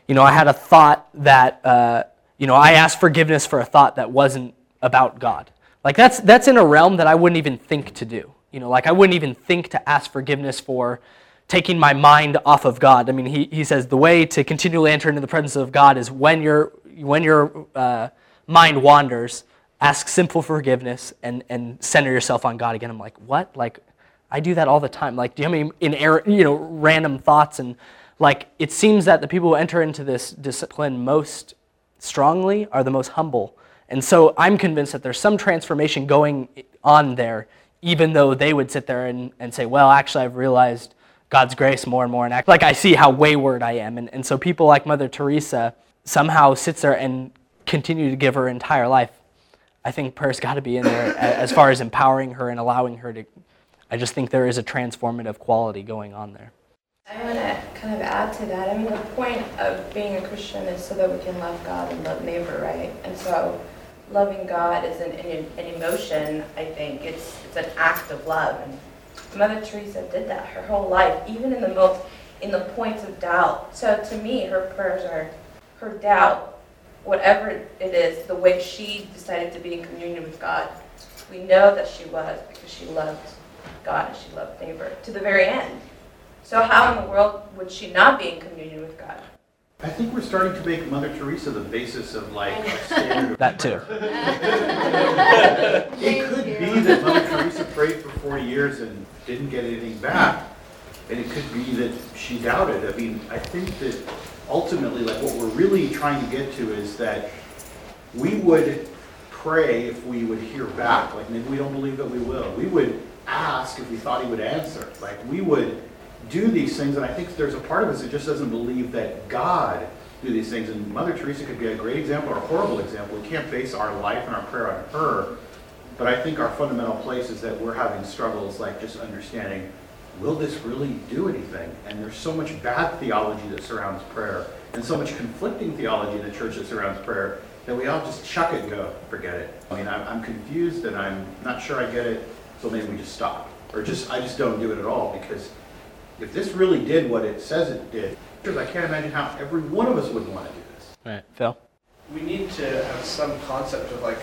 you know, I had a thought that, uh, you know, I asked forgiveness for a thought that wasn't about God. Like that's that's in a realm that I wouldn't even think to do. You know, like I wouldn't even think to ask forgiveness for taking my mind off of God. I mean, he, he says the way to continually enter into the presence of God is when your when your uh, mind wanders, ask simple forgiveness and and center yourself on God again. I'm like, what? Like I do that all the time. Like, do you have any in air, you know, random thoughts? And like, it seems that the people who enter into this discipline most strongly are the most humble. And so I'm convinced that there's some transformation going on there, even though they would sit there and, and say, well, actually, I've realized God's grace more and more. And act like I see how wayward I am. And, and so people like Mother Teresa somehow sits there and continue to give her entire life. I think prayer's got to be in there as far as empowering her and allowing her to I just think there is a transformative quality going on there. I want to kind of add to that. I mean, the point of being a Christian is so that we can love God and love neighbor, right? And so, loving God is an, an, emotion. I think it's it's an act of love, and Mother Teresa did that her whole life, even in the most in the points of doubt. So to me, her prayers are her doubt, whatever it is, the way she decided to be in communion with God. We know that she was because she loved God and she loved neighbor to the very end. So how in the world would she not be in communion with God? I think we're starting to make Mother Teresa the basis of like standard. that too. it could be that Mother Teresa prayed for 40 years and didn't get anything back, and it could be that she doubted. I mean, I think that ultimately, like what we're really trying to get to is that we would pray if we would hear back. Like maybe we don't believe that we will. We would ask if we thought he would answer. Like we would do these things, and I think there's a part of us that just doesn't believe that God do these things. And Mother Teresa could be a great example or a horrible example. We can't base our life and our prayer on her. But I think our fundamental place is that we're having struggles like just understanding, will this really do anything? And there's so much bad theology that surrounds prayer, and so much conflicting theology in the church that surrounds prayer, that we all just chuck it and go, forget it. I mean, I'm, I'm confused and I'm not sure I get it. So maybe we just stop, or just, I just don't do it at all, because if this really did what it says it did, because I can't imagine how every one of us would want to do this. Right, Phil? We need to have some concept of like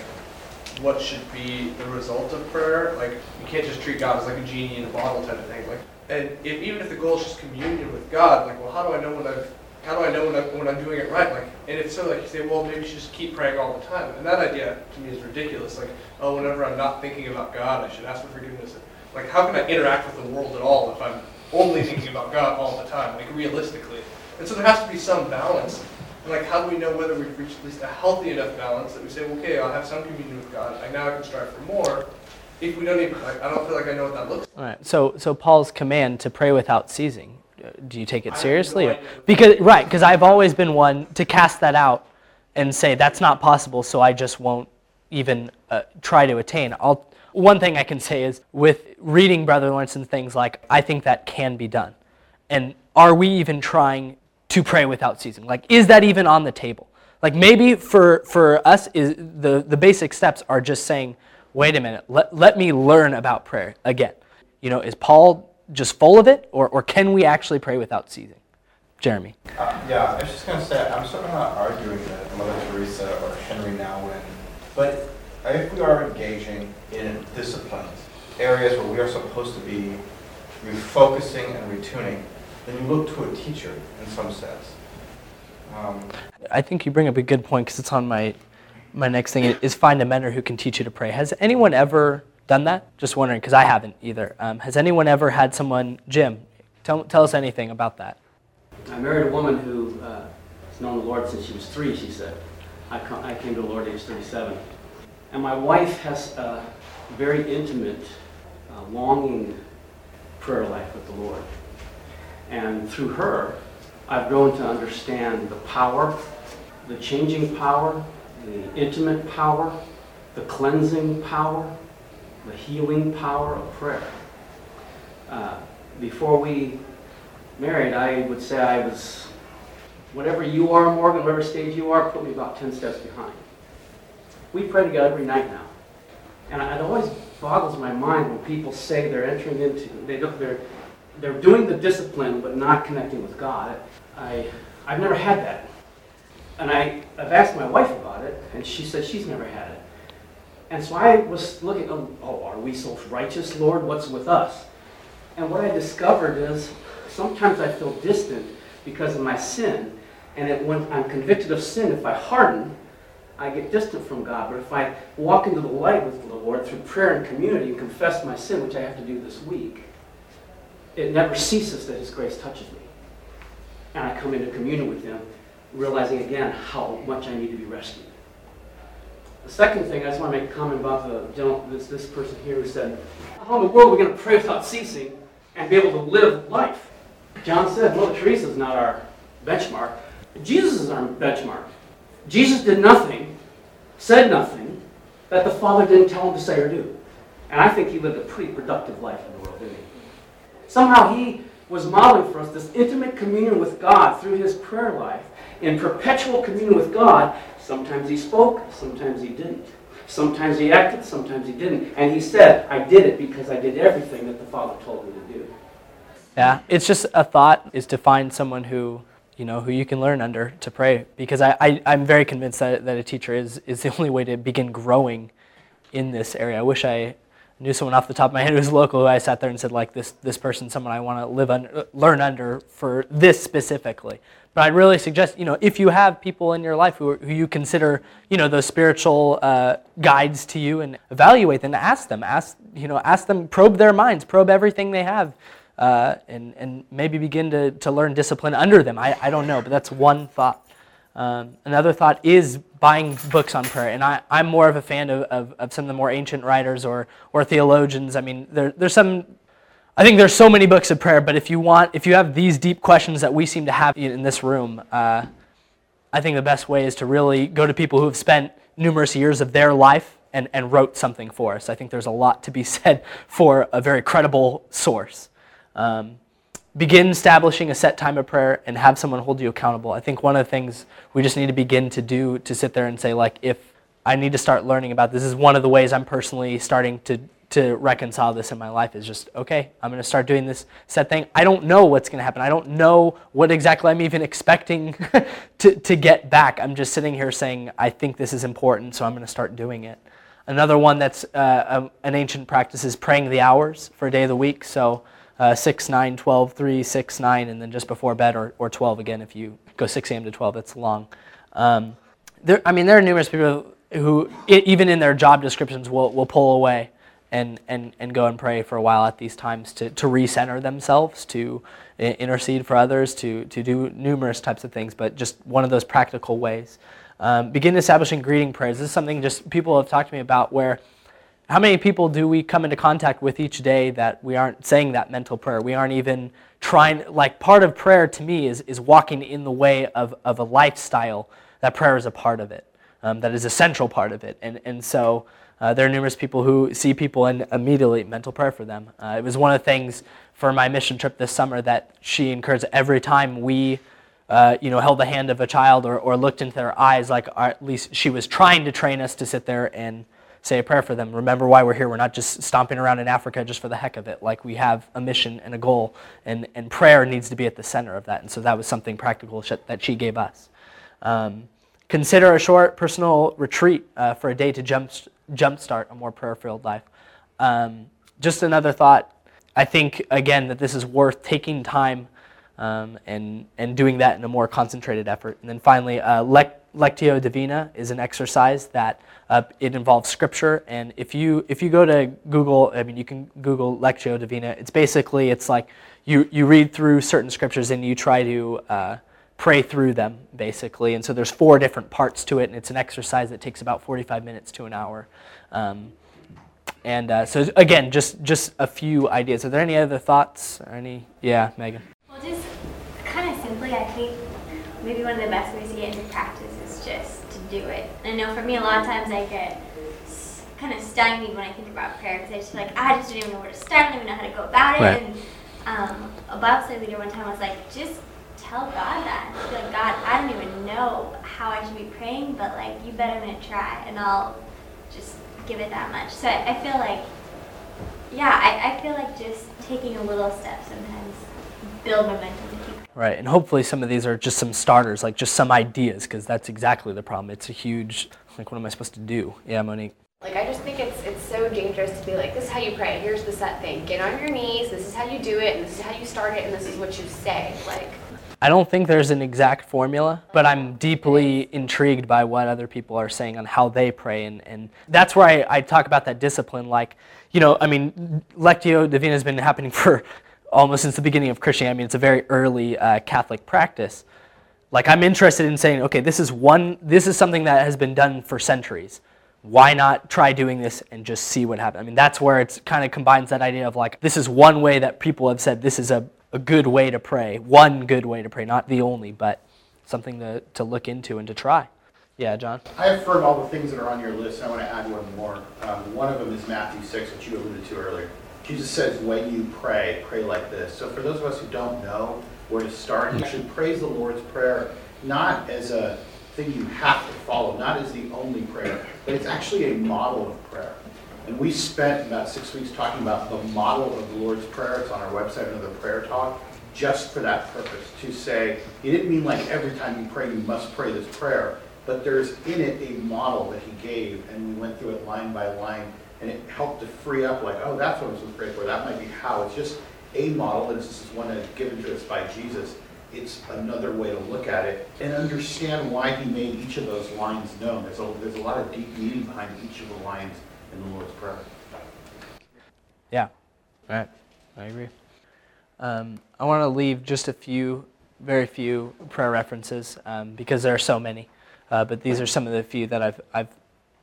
what should be the result of prayer. Like you can't just treat God as like a genie in a bottle type of thing. Like, and if even if the goal is just communion with God, like, well, how do I know when I've how do I know when, I, when I'm doing it right? Like, and if so, like you say, well, maybe you should just keep praying all the time. And that idea to me is ridiculous. Like, oh, whenever I'm not thinking about God, I should ask for forgiveness. Like, how can I interact with the world at all if I'm only thinking about God all the time, like realistically? And so there has to be some balance And like, how do we know whether we've reached at least a healthy enough balance that we say, well, okay, I'll have some communion with God. Like now I can strive for more. If we don't even, like, I don't feel like I know what that looks Like. All right. So, so Paul's command to pray without ceasing, do you take it seriously? or- because right, because I've always been one to cast that out and say that's not possible, so I just won't even uh, try to attain. I'll, one thing I can say is with reading Brother Lawrence's things like I think that can be done, and are we even trying to pray without ceasing? Like, is that even on the table? Like maybe for for us is the the basic steps are just saying, wait a minute, let let me learn about prayer again. You know, is Paul just full of it, or or can we actually pray without ceasing? Jeremy. Uh, Yeah, I was just gonna say, I'm certainly not arguing that Mother Teresa or Henri Nouwen, but if we are engaging in disciplines, areas where we are supposed to be refocusing and retuning, then you look to a teacher in some sense. Um, I think you bring up a good point because it's on my my next thing is find a mentor who can teach you to pray. Has anyone ever done that? Just wondering because I haven't either. Um, has anyone ever had someone, Jim? Tell tell us anything about that. I married a woman who uh, has known the Lord since she was three, she said. I, I came to the Lord at age 37. And my wife has a very intimate, uh, longing prayer life with the Lord. And through her, I've grown to understand the power, the changing power, the intimate power, the cleansing power, the healing power of prayer. Uh, before we married, I would say I was, whatever you are, Morgan, whatever stage you are, put me about 10 steps behind. We pray together every night now. And it always boggles my mind when people say they're entering into, they don't, they're, they're doing the discipline but not connecting with God. I, I've never had that. And I, I've asked my wife about it, and she said she's never had it. And so I was looking, oh, oh, are we so righteous, Lord? What's with us? And what I discovered is sometimes I feel distant because of my sin. And it, when I'm convicted of sin, if I harden, I get distant from God. But if I walk into the light with the Lord through prayer and community and confess my sin, which I have to do this week, it never ceases that His grace touches me. And I come into communion with Him, realizing again how much I need to be rescued. The second thing, I just want to make a comment about the gentleman, this, this person here who said, How in the world are we going to pray without ceasing and be able to live life? John said, Mother Teresa is not our benchmark. Jesus is our benchmark. Jesus did nothing, said nothing, that the Father didn't tell him to say or do. And I think he lived a pretty productive life in the world, didn't he? Somehow he was modeling for us this intimate communion with God through his prayer life, in perpetual communion with God. Sometimes he spoke, sometimes he didn't. Sometimes he acted, sometimes he didn't. And he said, I did it because I did everything that the Father told me to do. Yeah, it's just a thought is to find someone who you know who you can learn under to pray because I, I I'm very convinced that, that a teacher is is the only way to begin growing in this area. I wish I knew someone off the top of my head who was local who I sat there and said like this this person's someone I want to live under learn under for this specifically. But I'd really suggest you know if you have people in your life who, who you consider you know those spiritual uh, guides to you and evaluate them, ask them, ask you know ask them, probe their minds, probe everything they have uh, and, and maybe begin to, to learn discipline under them. I, I don't know, but that's one thought. Um, another thought is buying books on prayer. And I, I'm more of a fan of, of, of some of the more ancient writers or, or theologians. I mean, there, there's some, I think there's so many books of prayer, but if you want, if you have these deep questions that we seem to have in this room, uh, I think the best way is to really go to people who have spent numerous years of their life and, and wrote something for us. I think there's a lot to be said for a very credible source. Um, begin establishing a set time of prayer and have someone hold you accountable. I think one of the things we just need to begin to do to sit there and say, like, if I need to start learning about this, is one of the ways I'm personally starting to to reconcile this in my life is just okay i'm going to start doing this set thing. I don't know what's going to happen. I don't know what exactly i'm even expecting to, to get back. I'm just sitting here saying i think this is important so i'm going to start doing it. Another one that's uh, um, an ancient practice is praying the hours for a day of the week. So uh, 6, 9, 12, 3, 6, 9, and then just before bed, or, or 12 again if you go 6 a.m. to 12, that's long. Um, there, I mean, there are numerous people who, i even in their job descriptions, will, will pull away and, and, and go and pray for a while at these times to, to recenter themselves, to intercede for others, to, to do numerous types of things, but just one of those practical ways. Um, begin establishing greeting prayers. This is something just people have talked to me about where how many people do we come into contact with each day that we aren't saying that mental prayer? We aren't even trying, like, part of prayer to me is, is walking in the way of, of a lifestyle that prayer is a part of it, um, that is a central part of it. And, and so uh, there are numerous people who see people and immediately mental prayer for them. Uh, it was one of the things for my mission trip this summer that she encouraged every time we. Uh, you know, held the hand of a child or, or looked into their eyes, like at least she was trying to train us to sit there and say a prayer for them. Remember why we're here. We're not just stomping around in Africa just for the heck of it. Like we have a mission and a goal, and, and prayer needs to be at the center of that. And so that was something practical that she gave us. Um, consider a short personal retreat uh, for a day to jump jumpstart a more prayer-filled life. Um, just another thought. I think again that this is worth taking time um, and and doing that in a more concentrated effort. And then finally, uh, Lectio Divina is an exercise that uh, it involves scripture, and if you if you go to Google, I mean, you can Google Lectio Divina. It's basically it's like you you read through certain scriptures and you try to uh, pray through them, basically. And so there's four different parts to it, and it's an exercise that takes about 45 minutes to an hour. Um, and uh, so again, just just a few ideas. Are there any other thoughts? Or any? Yeah, Megan. Well, just kind of simply, I think maybe one of the best ways to get into practice do it. And I know for me, a lot of times I get kind of stymied when I think about prayer because I just feel like I just don't even know where to start, I don't even know how to go about it. Right. And um, a Bible study leader one time was like, just tell God that. Just like, God, I don't even know how I should be praying, but like, you bet I'm gonna try, and I'll just give it that much. So I, I feel like, yeah, I, I feel like just taking a little step sometimes build momentum Right, and hopefully some of these are just some starters, like just some ideas, because that's exactly the problem. It's a huge, like, what am I supposed to do? Yeah, Monique. Like I just think it's it's so dangerous to be like, this is how you pray. Here's the set thing. Get on your knees. This is how you do it, and this is how you start it, and this is what you say. Like. I don't think there's an exact formula, but I'm deeply intrigued by what other people are saying on how they pray. And, and that's where I, I talk about that discipline. Like, you know, I mean, Lectio Divina has been happening for almost since the beginning of Christianity. I mean, it's a very early uh, Catholic practice. Like, I'm interested in saying, okay, this is one, this is something that has been done for centuries. Why not try doing this and just see what happens? I mean, that's where it kind of combines that idea of like, this is one way that people have said this is a, a good way to pray, one good way to pray, not the only, but something to, to look into and to try. Yeah, John? I affirm all the things that are on your list. I want to add one more. Um, one of them is Matthew 6, which you alluded to earlier. Jesus says, when you pray, pray like this. So for those of us who don't know where to start, you should praise the Lord's Prayer not as a thing you have to follow, not as the only prayer, but it's actually a model of prayer. And we spent about six weeks talking about the model of the Lord's Prayer. It's on our website another prayer talk, just for that purpose, to say, he didn't mean like every time you pray, you must pray this prayer, but there's in it a model that he gave, and we went through it line by line and it helped to free up like, oh, that's what I'm supposed to pray for. That might be how. It's just a model, and this is one that's given to us by Jesus. It's another way to look at it and understand why he made each of those lines known. There's a, there's a lot of deep meaning behind each of the lines in the Lord's Prayer. Yeah, right. I agree. Um, I want to leave just a few, very few prayer references um, because there are so many. Uh, but these are some of the few that I've, I've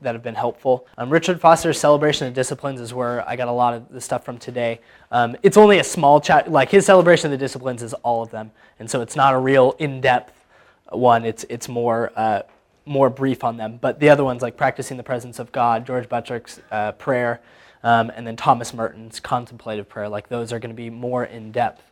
that have been helpful. Um, Richard Foster's Celebration of Disciplines is where I got a lot of the stuff from today. Um, it's only a small chat, like his Celebration of the Disciplines is all of them, and so it's not a real in-depth one. It's it's more uh, more brief on them. But the other ones, like Practicing the Presence of God, George Buttrick's uh, Prayer, um, and then Thomas Merton's Contemplative Prayer, like those are going to be more in depth.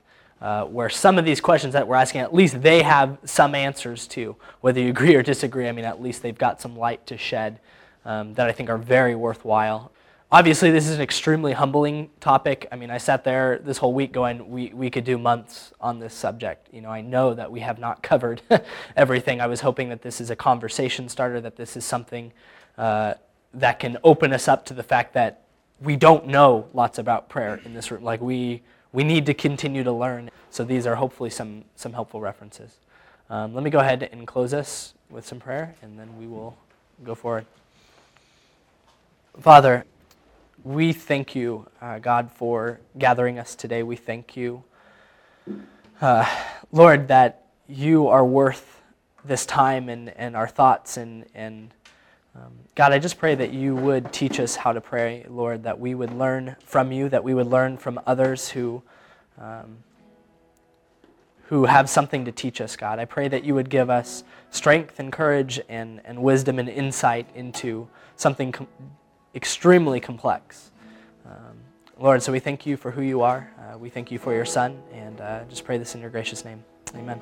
Uh, where some of these questions that we're asking, at least they have some answers to. Whether you agree or disagree, I mean, at least they've got some light to shed um, that I think are very worthwhile. Obviously, this is an extremely humbling topic. I mean, I sat there this whole week going, we, we could do months on this subject. You know, I know that we have not covered everything. I was hoping that this is a conversation starter, that this is something uh, that can open us up to the fact that we don't know lots about prayer in this room. Like, we, we need to continue to learn. So, these are hopefully some, some helpful references. Um, let me go ahead and close us with some prayer, and then we will go forward. Father, we thank you, uh, God, for gathering us today. We thank you uh, Lord, that you are worth this time and, and our thoughts. And, and um, God, I just pray that you would teach us how to pray, Lord, that we would learn from you, that we would learn from others who. Um, who have something to teach us, God. I pray that you would give us strength and courage and, and wisdom and insight into something com- extremely complex. Um, Lord, so we thank you for who you are. Uh, we thank you for your son, and uh, just pray this in your gracious name. Amen.